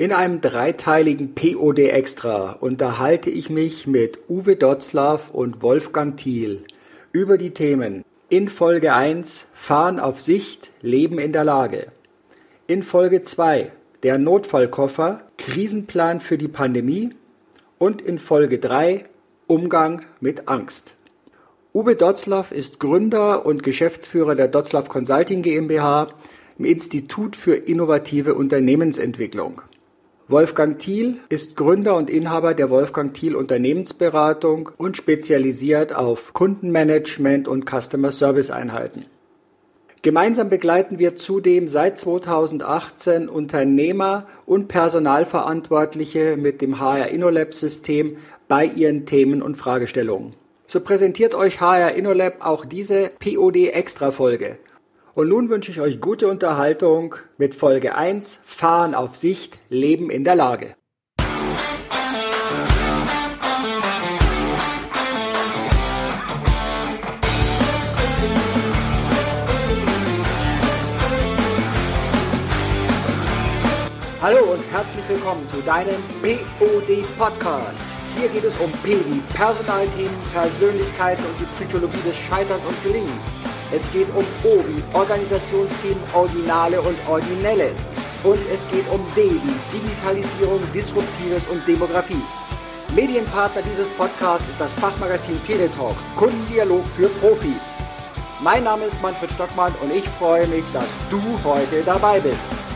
In einem dreiteiligen POD Extra unterhalte ich mich mit Uwe Dotzlaff und Wolfgang Thiel über die Themen in Folge 1 Fahren auf Sicht, Leben in der Lage. In Folge 2 der Notfallkoffer, Krisenplan für die Pandemie und in Folge 3 Umgang mit Angst. Uwe Dotzlaff ist Gründer und Geschäftsführer der Dotzlaff Consulting GmbH im Institut für innovative Unternehmensentwicklung. Wolfgang Thiel ist Gründer und Inhaber der Wolfgang Thiel Unternehmensberatung und spezialisiert auf Kundenmanagement und Customer Service Einheiten. Gemeinsam begleiten wir zudem seit 2018 Unternehmer und Personalverantwortliche mit dem HR InnoLab System bei ihren Themen und Fragestellungen. So präsentiert euch HR InnoLab auch diese POD Extra Folge. Und nun wünsche ich euch gute Unterhaltung mit Folge 1 Fahren auf Sicht, Leben in der Lage. Hallo und herzlich willkommen zu deinem POD Podcast. Hier geht es um P wie Personalthemen, Persönlichkeiten und die Psychologie des Scheiterns und Gelingens. Es geht um O wie Organisationsthemen, Originale und Originelles. Und es geht um D wie Digitalisierung, Disruptives und Demografie. Medienpartner dieses Podcasts ist das Fachmagazin Teletalk, Kundendialog für Profis. Mein Name ist Manfred Stockmann und ich freue mich, dass du heute dabei bist.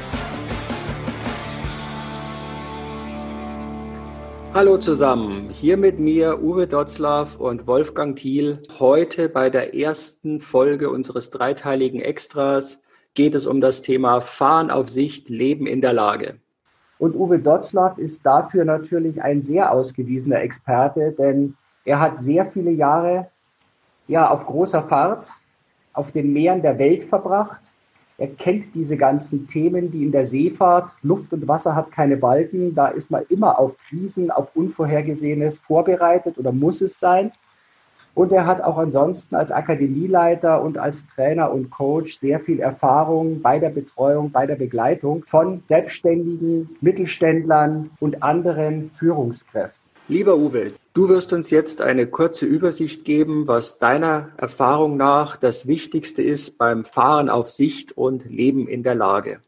Hallo zusammen, hier mit mir Uwe Dotzlaff und Wolfgang Thiel. Heute bei der ersten Folge unseres dreiteiligen Extras geht es um das Thema Fahren auf Sicht, Leben in der Lage. Und Uwe Dotzlaff ist dafür natürlich ein sehr ausgewiesener Experte, denn er hat sehr viele Jahre ja, auf großer Fahrt auf den Meeren der Welt verbracht er kennt diese ganzen Themen, die in der Seefahrt, Luft und Wasser hat keine Balken, da ist man immer auf Krisen, auf Unvorhergesehenes vorbereitet oder muss es sein. Und er hat auch ansonsten als Akademieleiter und als Trainer und Coach sehr viel Erfahrung bei der Betreuung, bei der Begleitung von Selbstständigen, Mittelständlern und anderen Führungskräften. Lieber Uwe, du wirst uns jetzt eine kurze Übersicht geben, was deiner Erfahrung nach das Wichtigste ist beim Fahren auf Sicht und Leben in der Lage.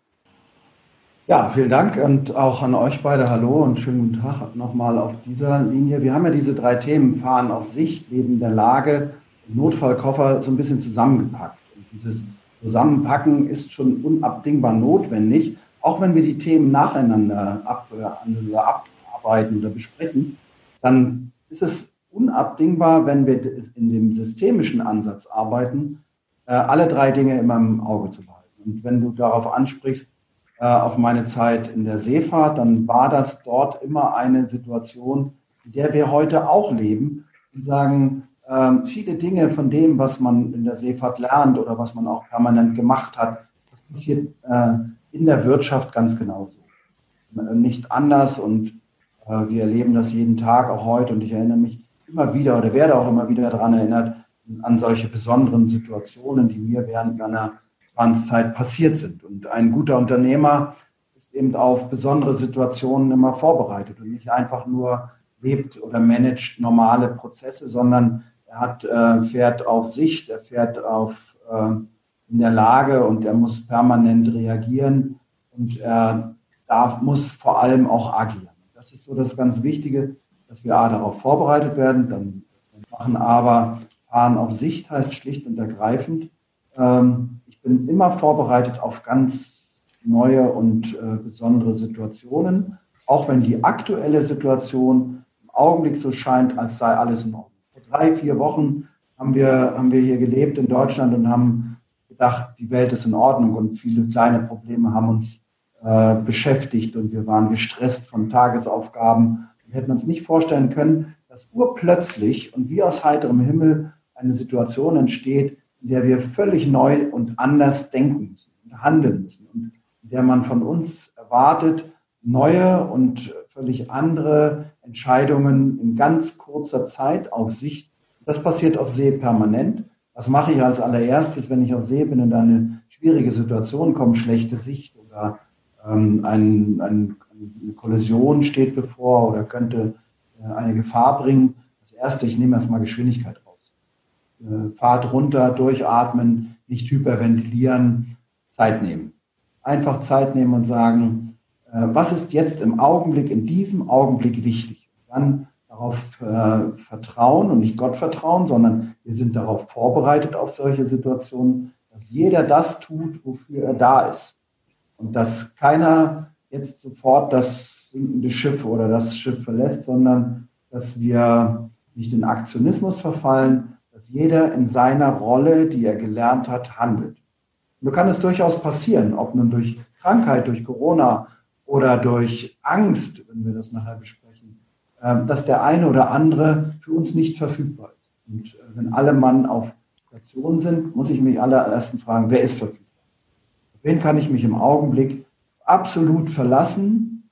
Ja, vielen Dank und auch an euch beide Hallo und schönen guten Tag nochmal auf dieser Linie. Wir haben ja diese drei Themen, Fahren auf Sicht, Leben in der Lage, Notfallkoffer so ein bisschen zusammengepackt. Und dieses Zusammenpacken ist schon unabdingbar notwendig, auch wenn wir die Themen nacheinander ab, äh, abarbeiten oder besprechen dann ist es unabdingbar, wenn wir in dem systemischen Ansatz arbeiten, äh, alle drei Dinge immer im Auge zu behalten. Und wenn du darauf ansprichst, äh, auf meine Zeit in der Seefahrt, dann war das dort immer eine Situation, in der wir heute auch leben und sagen, ähm, viele Dinge von dem, was man in der Seefahrt lernt oder was man auch permanent gemacht hat, das passiert äh, in der Wirtschaft ganz genauso. Nicht anders und wir erleben das jeden Tag, auch heute. Und ich erinnere mich immer wieder oder werde auch immer wieder daran erinnert, an solche besonderen Situationen, die mir während meiner Transzeit passiert sind. Und ein guter Unternehmer ist eben auf besondere Situationen immer vorbereitet und nicht einfach nur lebt oder managt normale Prozesse, sondern er hat, äh, fährt auf Sicht, er fährt auf, äh, in der Lage und er muss permanent reagieren und er darf, muss vor allem auch agieren. Ist so das ganz Wichtige, dass wir A, darauf vorbereitet werden, dann machen, aber fahren auf Sicht heißt schlicht und ergreifend, ähm, ich bin immer vorbereitet auf ganz neue und äh, besondere Situationen, auch wenn die aktuelle Situation im Augenblick so scheint, als sei alles in Ordnung. Vor drei, vier Wochen haben wir, haben wir hier gelebt in Deutschland und haben gedacht, die Welt ist in Ordnung und viele kleine Probleme haben uns äh, beschäftigt und wir waren gestresst von Tagesaufgaben. Wir hätten uns nicht vorstellen können, dass urplötzlich und wie aus heiterem Himmel eine Situation entsteht, in der wir völlig neu und anders denken müssen und handeln müssen und in der man von uns erwartet, neue und völlig andere Entscheidungen in ganz kurzer Zeit auf Sicht. Das passiert auf See permanent. Was mache ich als allererstes, wenn ich auf See bin und eine schwierige Situation komme, schlechte Sicht oder ähm, ein, ein, eine Kollision steht bevor oder könnte äh, eine Gefahr bringen. Das erste, ich nehme erstmal Geschwindigkeit raus. Äh, Fahrt runter, durchatmen, nicht hyperventilieren, Zeit nehmen. Einfach Zeit nehmen und sagen, äh, was ist jetzt im Augenblick, in diesem Augenblick wichtig? dann darauf vertrauen und nicht Gott vertrauen, sondern wir sind darauf vorbereitet auf solche Situationen, dass jeder das tut, wofür er da ist. Und dass keiner jetzt sofort das sinkende Schiff oder das Schiff verlässt, sondern dass wir nicht in Aktionismus verfallen, dass jeder in seiner Rolle, die er gelernt hat, handelt. Nur kann es durchaus passieren, ob nun durch Krankheit, durch Corona oder durch Angst, wenn wir das nachher besprechen, ähm, dass der eine oder andere für uns nicht verfügbar ist. Und äh, wenn alle Mann auf Station sind, muss ich mich allererst fragen, wer ist verfügbar? Wen kann ich mich im Augenblick absolut verlassen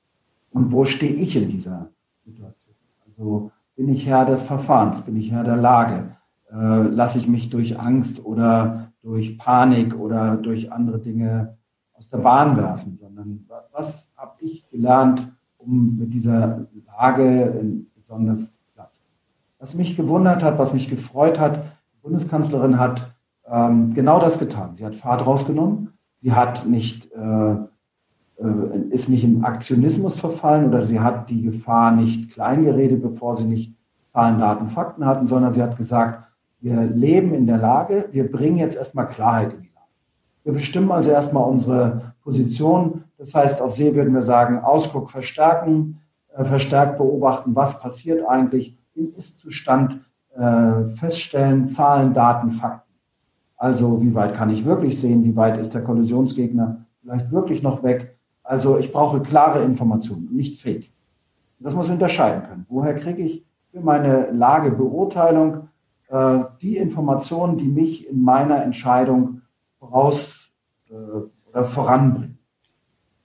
und wo stehe ich in dieser Situation? Also bin ich Herr des Verfahrens, bin ich Herr der Lage? Äh, lasse ich mich durch Angst oder durch Panik oder durch andere Dinge aus der Bahn werfen, sondern was habe ich gelernt, um mit dieser Lage besonders klar zu kommen? Was mich gewundert hat, was mich gefreut hat, die Bundeskanzlerin hat ähm, genau das getan. Sie hat Fahrt rausgenommen sie hat nicht, äh, äh, ist nicht im Aktionismus verfallen oder sie hat die Gefahr nicht kleingeredet, bevor sie nicht Zahlen, Daten, Fakten hatten, sondern sie hat gesagt, wir leben in der Lage, wir bringen jetzt erstmal Klarheit in die Lage. Wir bestimmen also erstmal unsere Position. Das heißt, auf See würden wir sagen, Ausguck verstärken, äh, verstärkt beobachten, was passiert eigentlich im Ist-Zustand, äh, feststellen, Zahlen, Daten, Fakten. Also wie weit kann ich wirklich sehen? Wie weit ist der Kollisionsgegner vielleicht wirklich noch weg? Also ich brauche klare Informationen, nicht fake. Das muss ich unterscheiden können. Woher kriege ich für meine Lagebeurteilung äh, die Informationen, die mich in meiner Entscheidung voraus äh, oder voranbringen?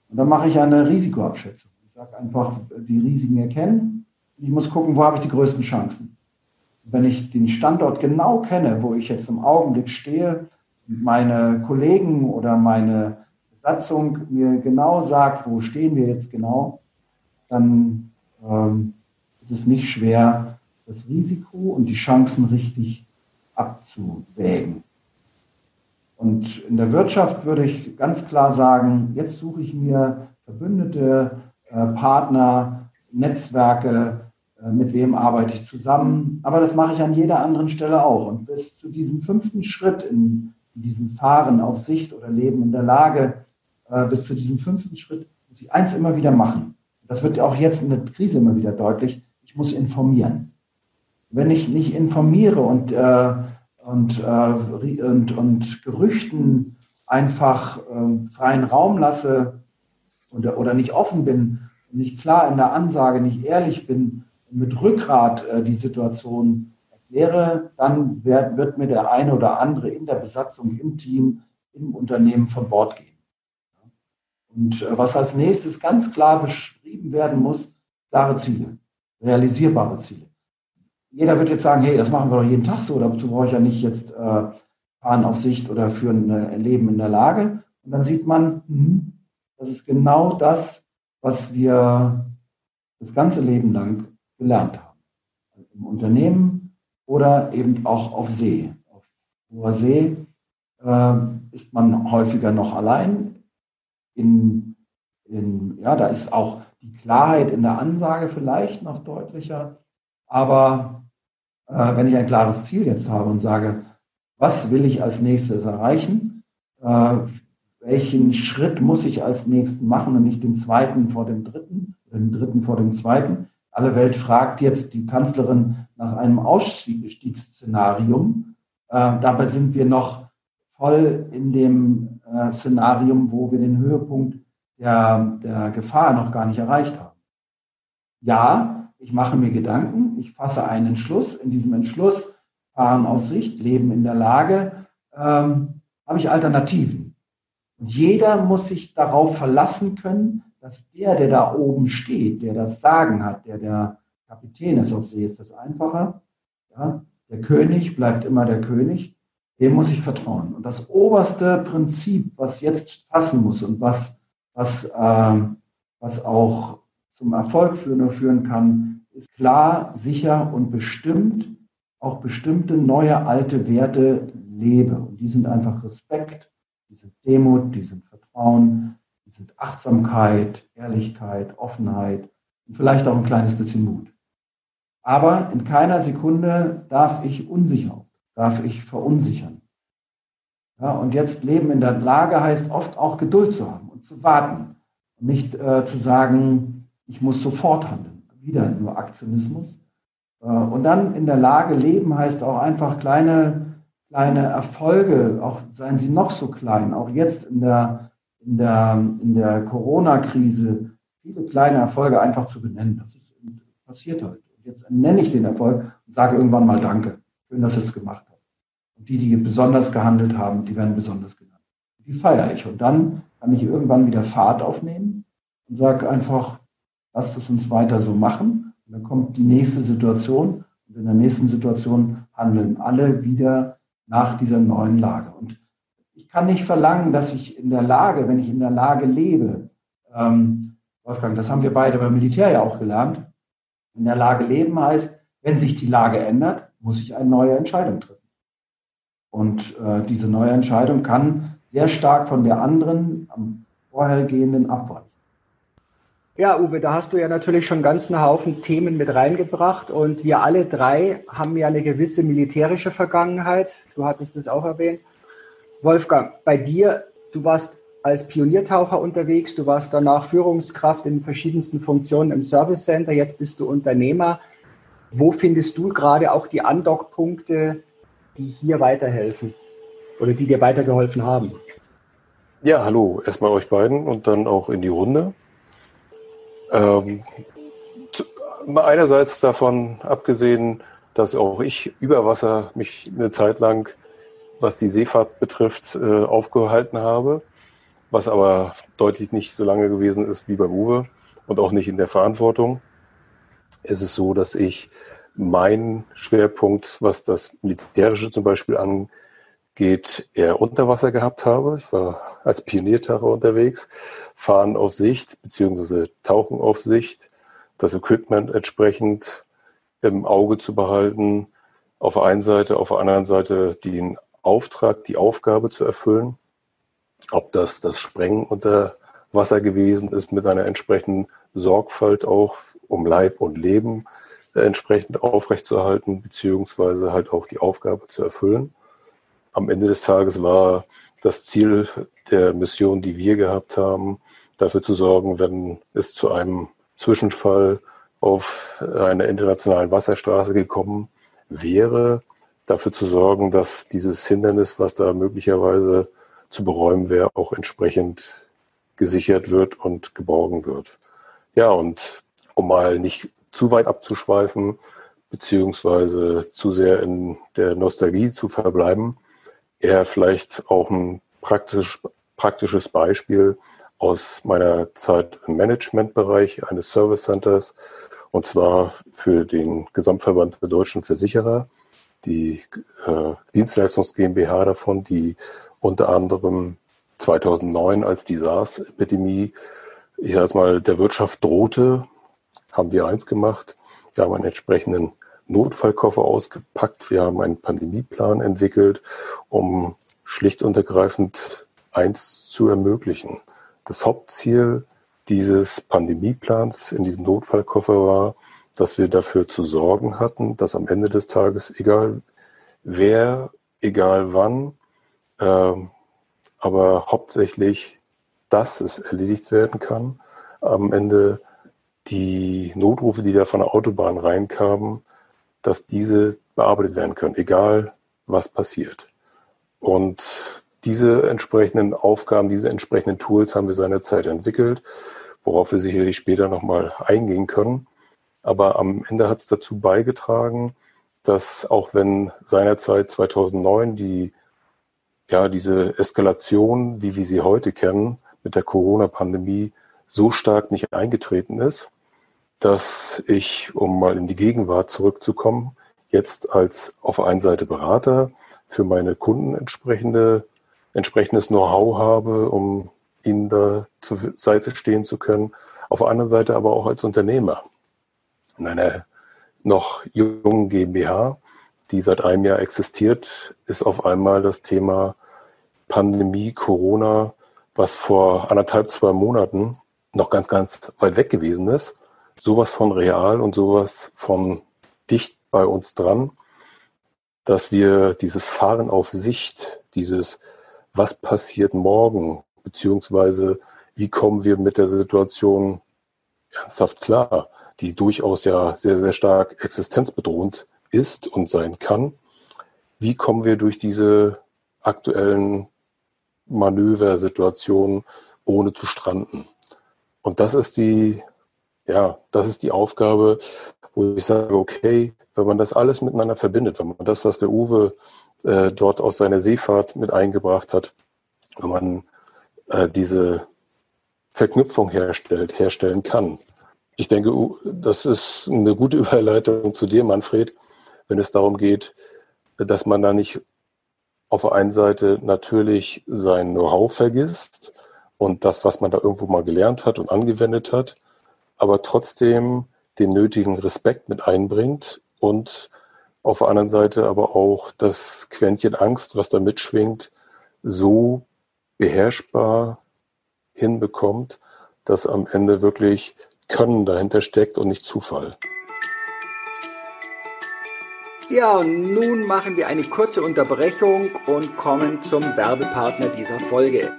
Und dann mache ich eine Risikoabschätzung. Ich sage einfach, die Risiken erkennen. Ich muss gucken, wo habe ich die größten Chancen wenn ich den Standort genau kenne, wo ich jetzt im Augenblick stehe, meine Kollegen oder meine Besatzung mir genau sagt, wo stehen wir jetzt genau, dann ähm, ist es nicht schwer, das Risiko und die Chancen richtig abzuwägen. Und in der Wirtschaft würde ich ganz klar sagen, jetzt suche ich mir Verbündete, äh, Partner, Netzwerke, mit wem arbeite ich zusammen. Aber das mache ich an jeder anderen Stelle auch. Und bis zu diesem fünften Schritt in, in diesem Fahren auf Sicht oder Leben in der Lage, äh, bis zu diesem fünften Schritt muss ich eins immer wieder machen. Das wird auch jetzt in der Krise immer wieder deutlich. Ich muss informieren. Wenn ich nicht informiere und, äh, und, äh, und, und Gerüchten einfach äh, freien Raum lasse oder, oder nicht offen bin, nicht klar in der Ansage, nicht ehrlich bin, mit Rückgrat äh, die Situation erkläre, dann wird, wird mir der eine oder andere in der Besatzung, im Team, im Unternehmen von Bord gehen. Und äh, was als nächstes ganz klar beschrieben werden muss, klare Ziele, realisierbare Ziele. Jeder wird jetzt sagen, hey, das machen wir doch jeden Tag so, dazu brauche ich ja nicht jetzt äh, fahren auf Sicht oder für ein Leben in der Lage. Und dann sieht man, mh, das ist genau das, was wir das ganze Leben lang gelernt haben. Im Unternehmen oder eben auch auf See. Auf hoher See äh, ist man häufiger noch allein. In, in, ja, da ist auch die Klarheit in der Ansage vielleicht noch deutlicher. Aber äh, wenn ich ein klares Ziel jetzt habe und sage, was will ich als nächstes erreichen? Äh, welchen Schritt muss ich als nächsten machen und nicht den zweiten vor dem dritten, den dritten vor dem zweiten? Alle Welt fragt jetzt die Kanzlerin nach einem Ausstiegsszenarium. Äh, dabei sind wir noch voll in dem äh, Szenarium, wo wir den Höhepunkt der, der Gefahr noch gar nicht erreicht haben. Ja, ich mache mir Gedanken, ich fasse einen Entschluss. In diesem Entschluss, Fahren aus Sicht, Leben in der Lage, ähm, habe ich Alternativen. Und jeder muss sich darauf verlassen können, dass der, der da oben steht, der das Sagen hat, der der Kapitän ist auf See, ist das einfacher. Ja? Der König bleibt immer der König. Dem muss ich vertrauen. Und das oberste Prinzip, was jetzt fassen muss und was, was, äh, was auch zum Erfolg führen, führen kann, ist klar, sicher und bestimmt auch bestimmte neue alte Werte lebe. Und die sind einfach Respekt, die sind Demut, die sind Vertrauen, sind Achtsamkeit, Ehrlichkeit, Offenheit und vielleicht auch ein kleines bisschen Mut. Aber in keiner Sekunde darf ich unsicher, darf ich verunsichern. Ja, und jetzt Leben in der Lage heißt oft auch Geduld zu haben und zu warten. Und nicht äh, zu sagen, ich muss sofort handeln. Wieder nur Aktionismus. Äh, und dann in der Lage leben heißt auch einfach kleine, kleine Erfolge, auch seien sie noch so klein, auch jetzt in der, in der, in der Corona-Krise, viele kleine Erfolge einfach zu benennen. Das ist passiert heute. Und jetzt nenne ich den Erfolg und sage irgendwann mal Danke. Schön, dass ihr es gemacht habt. Und die, die besonders gehandelt haben, die werden besonders genannt. Die feiere ich. Und dann kann ich irgendwann wieder Fahrt aufnehmen und sage einfach, lasst es uns weiter so machen. Und dann kommt die nächste Situation. Und in der nächsten Situation handeln alle wieder nach dieser neuen Lage. Und ich kann nicht verlangen, dass ich in der Lage, wenn ich in der Lage lebe, ähm, Wolfgang, das haben wir beide beim Militär ja auch gelernt, in der Lage leben heißt, wenn sich die Lage ändert, muss ich eine neue Entscheidung treffen. Und äh, diese neue Entscheidung kann sehr stark von der anderen am vorhergehenden abweichen. Ja, Uwe, da hast du ja natürlich schon ganz einen Haufen Themen mit reingebracht und wir alle drei haben ja eine gewisse militärische Vergangenheit. Du hattest es auch erwähnt. Wolfgang, bei dir, du warst als Pioniertaucher unterwegs, du warst danach Führungskraft in verschiedensten Funktionen im Service Center, jetzt bist du Unternehmer. Wo findest du gerade auch die Andockpunkte, die hier weiterhelfen oder die dir weitergeholfen haben? Ja, hallo, erstmal euch beiden und dann auch in die Runde. Ähm, einerseits davon abgesehen, dass auch ich über Wasser mich eine Zeit lang, was die Seefahrt betrifft, äh, aufgehalten habe, was aber deutlich nicht so lange gewesen ist wie bei Uwe und auch nicht in der Verantwortung. Es ist so, dass ich meinen Schwerpunkt, was das Militärische zum Beispiel angeht, eher unter Wasser gehabt habe. Ich war als Pioniertaucher unterwegs Fahren auf Sicht beziehungsweise Tauchen auf Sicht, das Equipment entsprechend im Auge zu behalten, auf der einen Seite, auf der anderen Seite den Auftrag, die Aufgabe zu erfüllen. Ob das das Sprengen unter Wasser gewesen ist mit einer entsprechenden Sorgfalt auch, um Leib und Leben entsprechend aufrechtzuerhalten, beziehungsweise halt auch die Aufgabe zu erfüllen. Am Ende des Tages war das Ziel der Mission, die wir gehabt haben, dafür zu sorgen, wenn es zu einem Zwischenfall auf einer internationalen Wasserstraße gekommen wäre, dafür zu sorgen, dass dieses Hindernis, was da möglicherweise zu beräumen wäre, auch entsprechend gesichert wird und geborgen wird. Ja, und um mal nicht zu weit abzuschweifen, beziehungsweise zu sehr in der Nostalgie zu verbleiben, eher vielleicht auch ein praktisch, praktisches Beispiel aus meiner Zeit im Managementbereich eines Service Centers und zwar für den Gesamtverband der deutschen Versicherer, die äh, Dienstleistungs GmbH davon, die unter anderem 2009, als die SARS-Epidemie, ich sage mal, der Wirtschaft drohte, haben wir eins gemacht. Wir haben einen entsprechenden Notfallkoffer ausgepackt. Wir haben einen Pandemieplan entwickelt, um schlicht und ergreifend eins zu ermöglichen. Das Hauptziel dieses Pandemieplans in diesem Notfallkoffer war, dass wir dafür zu sorgen hatten, dass am Ende des Tages, egal wer, egal wann, äh, aber hauptsächlich, dass es erledigt werden kann, am Ende die Notrufe, die da von der Autobahn reinkamen, dass diese bearbeitet werden können, egal was passiert. Und diese entsprechenden Aufgaben, diese entsprechenden Tools haben wir seinerzeit entwickelt, worauf wir sicherlich später nochmal eingehen können. Aber am Ende hat es dazu beigetragen, dass auch wenn seinerzeit 2009 die, ja, diese Eskalation, wie wir sie heute kennen, mit der Corona-Pandemie so stark nicht eingetreten ist, dass ich, um mal in die Gegenwart zurückzukommen, jetzt als auf der einen Seite Berater für meine Kunden entsprechende entsprechendes Know-how habe, um ihnen da zur Seite stehen zu können, Auf der anderen Seite aber auch als Unternehmer. In einer noch jungen GmbH, die seit einem Jahr existiert, ist auf einmal das Thema Pandemie, Corona, was vor anderthalb, zwei Monaten noch ganz, ganz weit weg gewesen ist, sowas von real und sowas von dicht bei uns dran, dass wir dieses Fahren auf Sicht, dieses was passiert morgen, beziehungsweise wie kommen wir mit der Situation ernsthaft klar, die durchaus ja sehr, sehr stark existenzbedrohend ist und sein kann. Wie kommen wir durch diese aktuellen Manöversituationen ohne zu stranden? Und das ist die, ja, das ist die Aufgabe, wo ich sage, okay, wenn man das alles miteinander verbindet, wenn man das, was der Uwe äh, dort aus seiner Seefahrt mit eingebracht hat, wenn man äh, diese Verknüpfung herstellt, herstellen kann. Ich denke, das ist eine gute Überleitung zu dir, Manfred, wenn es darum geht, dass man da nicht auf der einen Seite natürlich sein Know-how vergisst und das, was man da irgendwo mal gelernt hat und angewendet hat, aber trotzdem den nötigen Respekt mit einbringt und auf der anderen Seite aber auch das Quäntchen Angst, was da mitschwingt, so beherrschbar hinbekommt, dass am Ende wirklich Können dahinter steckt und nicht Zufall. Ja, und nun machen wir eine kurze Unterbrechung und kommen zum Werbepartner dieser Folge.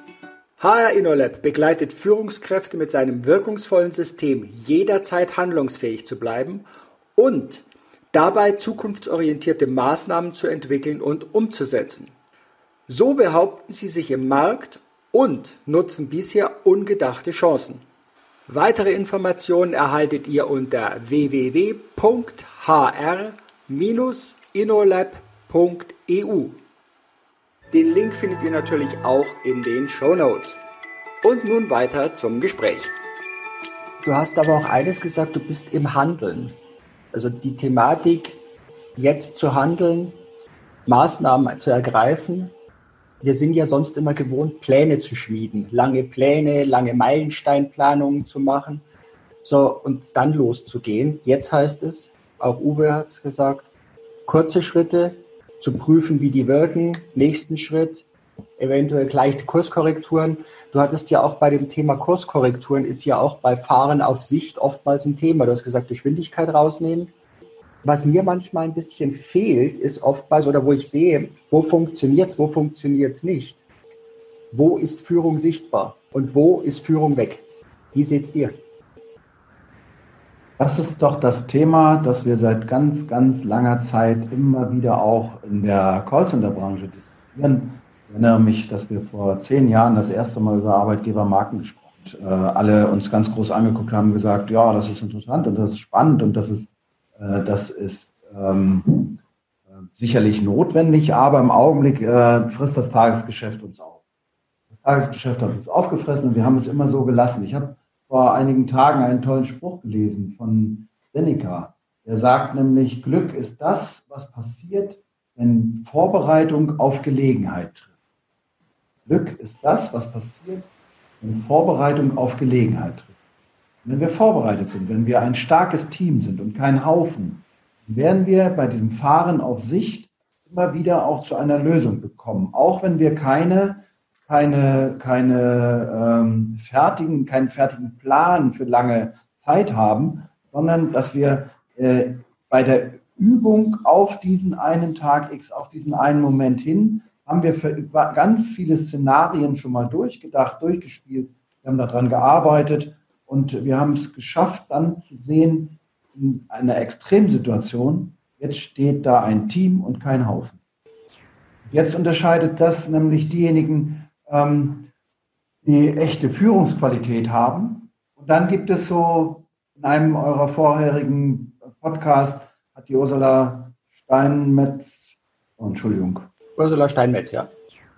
HR InnoLab begleitet Führungskräfte mit seinem wirkungsvollen System jederzeit handlungsfähig zu bleiben und dabei zukunftsorientierte Maßnahmen zu entwickeln und umzusetzen. So behaupten sie sich im Markt und nutzen bisher ungedachte Chancen. Weitere Informationen erhaltet ihr unter www.hr-inolab.eu. Den Link findet ihr natürlich auch in den Show Notes. Und nun weiter zum Gespräch. Du hast aber auch eines gesagt, du bist im Handeln. Also die Thematik, jetzt zu handeln, Maßnahmen zu ergreifen, wir sind ja sonst immer gewohnt, Pläne zu schmieden, lange Pläne, lange Meilensteinplanungen zu machen, so und dann loszugehen. Jetzt heißt es, auch Uwe hat es gesagt, kurze Schritte zu prüfen, wie die wirken, nächsten Schritt, eventuell gleich Kurskorrekturen. Du hattest ja auch bei dem Thema Kurskorrekturen ist ja auch bei Fahren auf Sicht oftmals ein Thema. Du hast gesagt, Geschwindigkeit rausnehmen, was mir manchmal ein bisschen fehlt, ist oftmals, oder wo ich sehe, wo funktioniert es, wo funktioniert es nicht. Wo ist Führung sichtbar und wo ist Führung weg? Wie seht ihr? Das ist doch das Thema, das wir seit ganz, ganz langer Zeit immer wieder auch in der Callcenter-Branche diskutieren. Ich erinnere mich, dass wir vor zehn Jahren das erste Mal über Arbeitgebermarken gesprochen haben. Äh, alle uns ganz groß angeguckt haben und gesagt, ja, das ist interessant und das ist spannend und das ist das ist ähm, äh, sicherlich notwendig, aber im Augenblick äh, frisst das Tagesgeschäft uns auf. Das Tagesgeschäft hat uns aufgefressen und wir haben es immer so gelassen. Ich habe vor einigen Tagen einen tollen Spruch gelesen von Seneca. Der sagt nämlich, Glück ist das, was passiert, wenn Vorbereitung auf Gelegenheit trifft. Glück ist das, was passiert, wenn Vorbereitung auf Gelegenheit trifft. Wenn wir vorbereitet sind, wenn wir ein starkes Team sind und kein Haufen, werden wir bei diesem Fahren auf Sicht immer wieder auch zu einer Lösung bekommen. Auch wenn wir keine, keine, keine ähm, fertigen, keinen fertigen Plan für lange Zeit haben, sondern dass wir äh, bei der Übung auf diesen einen Tag X, auf diesen einen Moment hin, haben wir für ganz viele Szenarien schon mal durchgedacht, durchgespielt. Wir haben daran gearbeitet und wir haben es geschafft, dann zu sehen, in einer Extremsituation, jetzt steht da ein Team und kein Haufen. Jetzt unterscheidet das nämlich diejenigen, ähm, die echte Führungsqualität haben. Und dann gibt es so, in einem eurer vorherigen Podcast hat die Ursula Steinmetz, oh, Entschuldigung. Ursula Steinmetz, ja.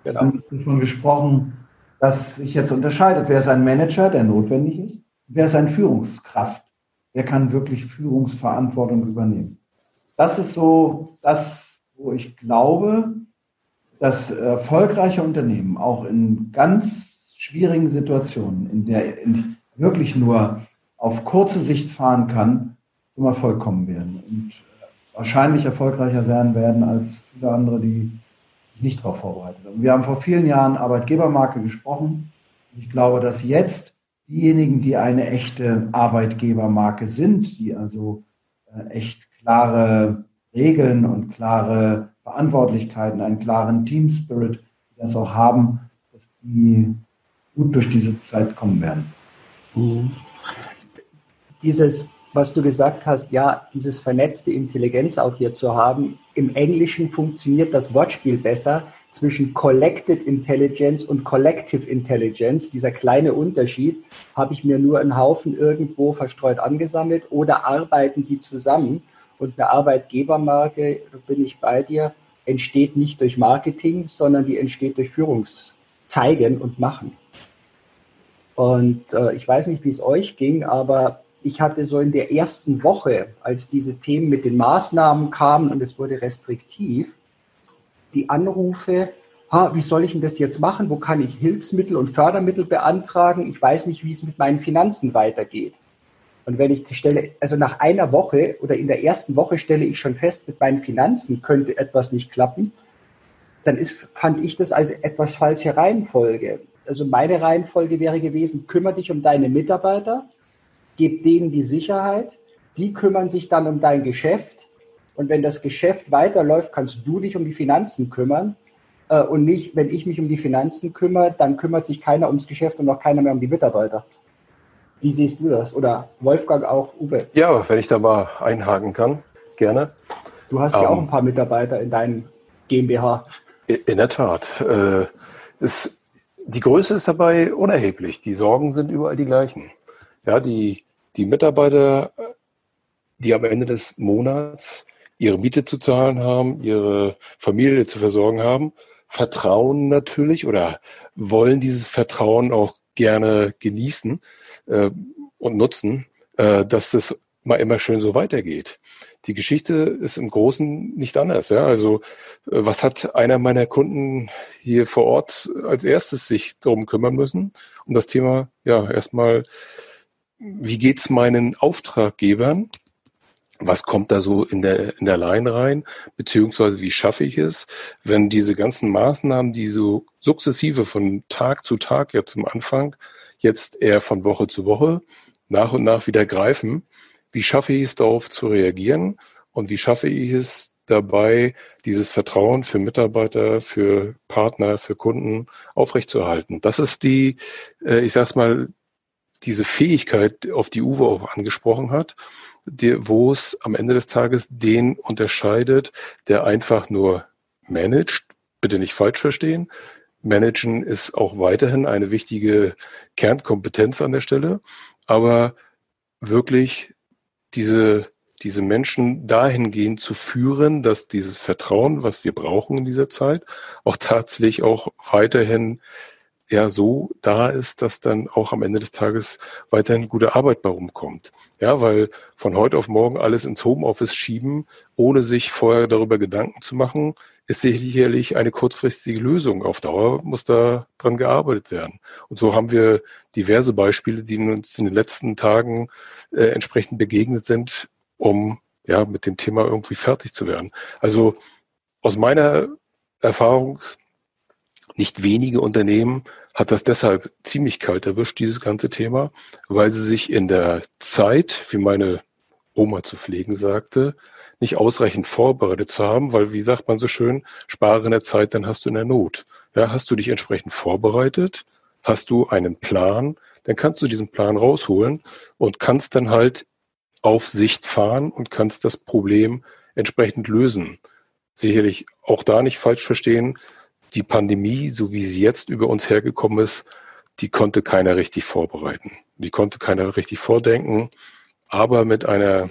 Genau. Davon gesprochen, dass sich jetzt unterscheidet, wer ist ein Manager, der notwendig ist, wer ist eine Führungskraft? Wer kann wirklich Führungsverantwortung übernehmen? Das ist so das, wo ich glaube, dass erfolgreiche Unternehmen auch in ganz schwierigen Situationen, in der in wirklich nur auf kurze Sicht fahren kann, zum Erfolg kommen werden und wahrscheinlich erfolgreicher sein werden als viele andere, die nicht darauf vorbereitet sind. Wir haben vor vielen Jahren Arbeitgebermarke gesprochen. Ich glaube, dass jetzt diejenigen, die eine echte Arbeitgebermarke sind, die also äh, echt klare Regeln und klare Verantwortlichkeiten, einen klaren Team Spirit, die das auch haben, dass die gut durch diese Zeit kommen werden. Mhm. Dieses, was du gesagt hast, ja, dieses vernetzte Intelligenz auch hier zu haben, im Englischen funktioniert das Wortspiel besser zwischen Collected Intelligence und Collective Intelligence. Dieser kleine Unterschied, habe ich mir nur einen Haufen irgendwo verstreut angesammelt oder arbeiten die zusammen? Und eine Arbeitgebermarke, bin ich bei dir, entsteht nicht durch Marketing, sondern die entsteht durch Führungszeigen und Machen. Und äh, ich weiß nicht, wie es euch ging, aber ich hatte so in der ersten Woche, als diese Themen mit den Maßnahmen kamen und es wurde restriktiv, die Anrufe, ha, wie soll ich denn das jetzt machen? Wo kann ich Hilfsmittel und Fördermittel beantragen? Ich weiß nicht, wie es mit meinen Finanzen weitergeht. Und wenn ich stelle, also nach einer Woche oder in der ersten Woche stelle ich schon fest, mit meinen Finanzen könnte etwas nicht klappen, dann ist, fand ich das als etwas falsche Reihenfolge. Also meine Reihenfolge wäre gewesen, kümmere dich um deine Mitarbeiter, gib denen die Sicherheit, die kümmern sich dann um dein Geschäft und wenn das Geschäft weiterläuft, kannst du dich um die Finanzen kümmern äh, und nicht, wenn ich mich um die Finanzen kümmere, dann kümmert sich keiner ums Geschäft und auch keiner mehr um die Mitarbeiter. Wie siehst du das? Oder Wolfgang auch, Uwe? Ja, wenn ich da mal einhaken kann, gerne. Du hast ja auch ähm, ein paar Mitarbeiter in deinem GmbH. In der Tat. Äh, ist, die Größe ist dabei unerheblich. Die Sorgen sind überall die gleichen. Ja, die, die Mitarbeiter, die am Ende des Monats ihre Miete zu zahlen haben, ihre Familie zu versorgen haben, vertrauen natürlich oder wollen dieses Vertrauen auch gerne genießen äh, und nutzen, äh, dass das mal immer schön so weitergeht. Die Geschichte ist im Großen nicht anders. Ja? Also äh, was hat einer meiner Kunden hier vor Ort als erstes sich darum kümmern müssen? Um das Thema, ja, erstmal, wie geht's meinen Auftraggebern? Was kommt da so in der, in der Line rein, beziehungsweise wie schaffe ich es, wenn diese ganzen Maßnahmen, die so sukzessive von Tag zu Tag ja zum Anfang jetzt eher von Woche zu Woche nach und nach wieder greifen. Wie schaffe ich es darauf zu reagieren und wie schaffe ich es dabei, dieses Vertrauen für Mitarbeiter, für Partner, für Kunden aufrechtzuerhalten? Das ist die, äh, ich sag's mal, diese Fähigkeit, auf die Uwe auch angesprochen hat, die, wo es am Ende des Tages den unterscheidet, der einfach nur managt, bitte nicht falsch verstehen, Managen ist auch weiterhin eine wichtige Kernkompetenz an der Stelle, aber wirklich diese, diese Menschen dahingehend zu führen, dass dieses Vertrauen, was wir brauchen in dieser Zeit, auch tatsächlich auch weiterhin ja so da ist, dass dann auch am Ende des Tages weiterhin gute Arbeit bei rumkommt. Ja, weil von heute auf morgen alles ins Homeoffice schieben, ohne sich vorher darüber Gedanken zu machen, ist sicherlich eine kurzfristige Lösung. Auf Dauer muss da dran gearbeitet werden. Und so haben wir diverse Beispiele, die uns in den letzten Tagen äh, entsprechend begegnet sind, um ja mit dem Thema irgendwie fertig zu werden. Also aus meiner Erfahrung nicht wenige Unternehmen hat das deshalb ziemlich kalt erwischt, dieses ganze Thema, weil sie sich in der Zeit, wie meine Oma zu pflegen sagte, nicht ausreichend vorbereitet zu haben, weil, wie sagt man so schön, spare in der Zeit, dann hast du in der Not. Ja, hast du dich entsprechend vorbereitet? Hast du einen Plan? Dann kannst du diesen Plan rausholen und kannst dann halt auf Sicht fahren und kannst das Problem entsprechend lösen. Sicherlich auch da nicht falsch verstehen die Pandemie, so wie sie jetzt über uns hergekommen ist, die konnte keiner richtig vorbereiten. Die konnte keiner richtig vordenken. Aber mit einer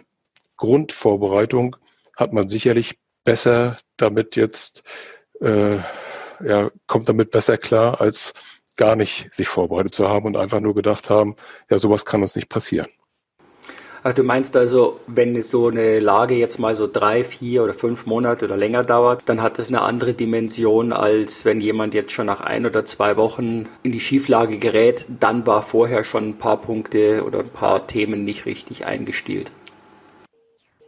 Grundvorbereitung hat man sicherlich besser damit jetzt, äh, ja, kommt damit besser klar, als gar nicht sich vorbereitet zu haben und einfach nur gedacht haben, ja, sowas kann uns nicht passieren. Ach, du meinst also, wenn so eine Lage jetzt mal so drei, vier oder fünf Monate oder länger dauert, dann hat das eine andere Dimension, als wenn jemand jetzt schon nach ein oder zwei Wochen in die Schieflage gerät, dann war vorher schon ein paar Punkte oder ein paar Themen nicht richtig eingestielt.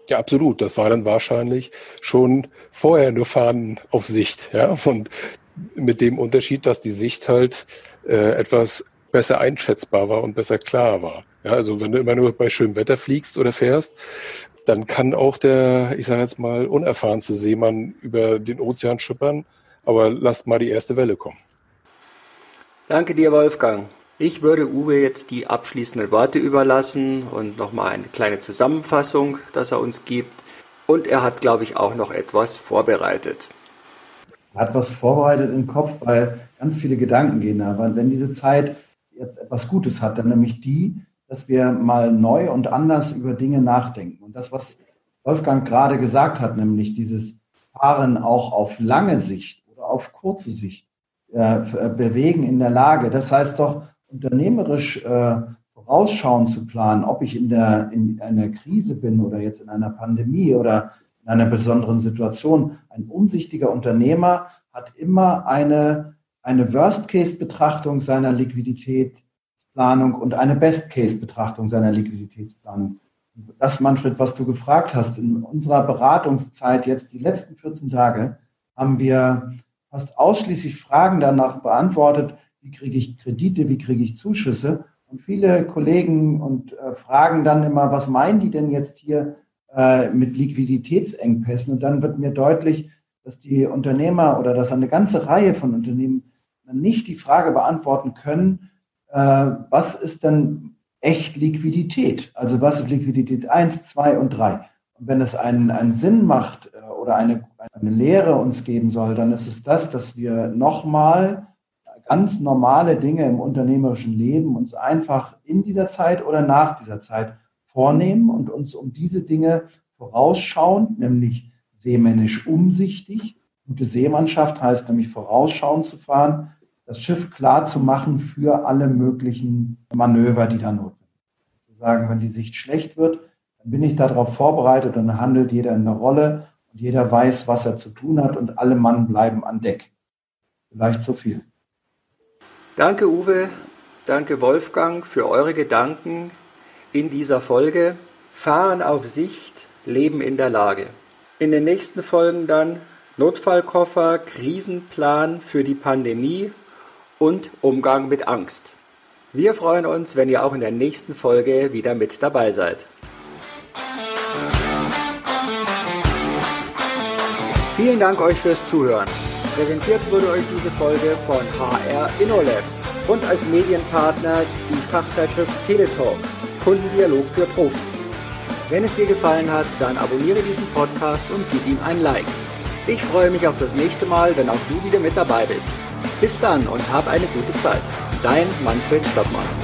Ja, absolut. Das war dann wahrscheinlich schon vorher nur Fahnen auf Sicht. Ja, und mit dem Unterschied, dass die Sicht halt äh, etwas besser einschätzbar war und besser klar war. Ja, also wenn du immer nur bei schönem Wetter fliegst oder fährst, dann kann auch der, ich sage jetzt mal, unerfahrenste Seemann über den Ozean schippern, aber lasst mal die erste Welle kommen. Danke dir, Wolfgang. Ich würde Uwe jetzt die abschließenden Worte überlassen und nochmal eine kleine Zusammenfassung, dass er uns gibt. Und er hat, glaube ich, auch noch etwas vorbereitet. Er hat was vorbereitet im Kopf, weil ganz viele Gedanken gehen da. Wenn diese Zeit jetzt etwas Gutes hat, dann nämlich die, dass wir mal neu und anders über Dinge nachdenken. Und das, was Wolfgang gerade gesagt hat, nämlich dieses Fahren auch auf lange Sicht oder auf kurze Sicht äh, bewegen in der Lage, das heißt doch, unternehmerisch äh, vorausschauend zu planen, ob ich in, der, in einer Krise bin oder jetzt in einer Pandemie oder in einer besonderen Situation. Ein umsichtiger Unternehmer hat immer eine, eine Worst-Case-Betrachtung seiner Liquiditätsplanung und eine Best-Case-Betrachtung seiner Liquiditätsplanung. Das, Manfred, was du gefragt hast, in unserer Beratungszeit jetzt die letzten 14 Tage haben wir fast ausschließlich Fragen danach beantwortet, wie kriege ich Kredite, wie kriege ich Zuschüsse. Und viele Kollegen und äh, fragen dann immer, was meinen die denn jetzt hier äh, mit Liquiditätsengpässen? Und dann wird mir deutlich, dass die Unternehmer oder dass eine ganze Reihe von Unternehmen nicht die Frage beantworten können, was ist denn echt Liquidität? Also was ist Liquidität 1, 2 und 3? Und wenn es einen, einen Sinn macht äh, oder eine, eine Lehre uns geben soll, dann ist es das, dass wir nochmal ganz normale Dinge im unternehmerischen Leben uns einfach in dieser Zeit oder nach dieser Zeit vornehmen und uns um diese Dinge vorausschauend, nämlich seemännisch umsichtig. Gute Seemannschaft heißt nämlich vorausschauend zu fahren, das Schiff klar zu machen für alle möglichen Manöver, die da notwendig sind. Sagen, wenn die Sicht schlecht wird, dann bin ich darauf vorbereitet und dann handelt jeder in der Rolle und jeder weiß, was er zu tun hat und alle Mann bleiben an Deck. Vielleicht zu viel. Danke Uwe, danke Wolfgang für eure Gedanken in dieser Folge. Fahren auf Sicht, Leben in der Lage. In den nächsten Folgen dann Notfallkoffer, Krisenplan für die Pandemie und Umgang mit Angst. Wir freuen uns, wenn ihr auch in der nächsten Folge wieder mit dabei seid. Vielen Dank euch fürs Zuhören. Präsentiert wurde euch diese Folge von HR InnoLab und als Medienpartner die Fachzeitschrift Teletalk, Kundendialog für Profis. Wenn es dir gefallen hat, dann abonniere diesen Podcast und gib ihm ein Like. Ich freue mich auf das nächste Mal, wenn auch du wieder mit dabei bist. Bis dann und hab eine gute Zeit. Dein Manfred Stoppmann.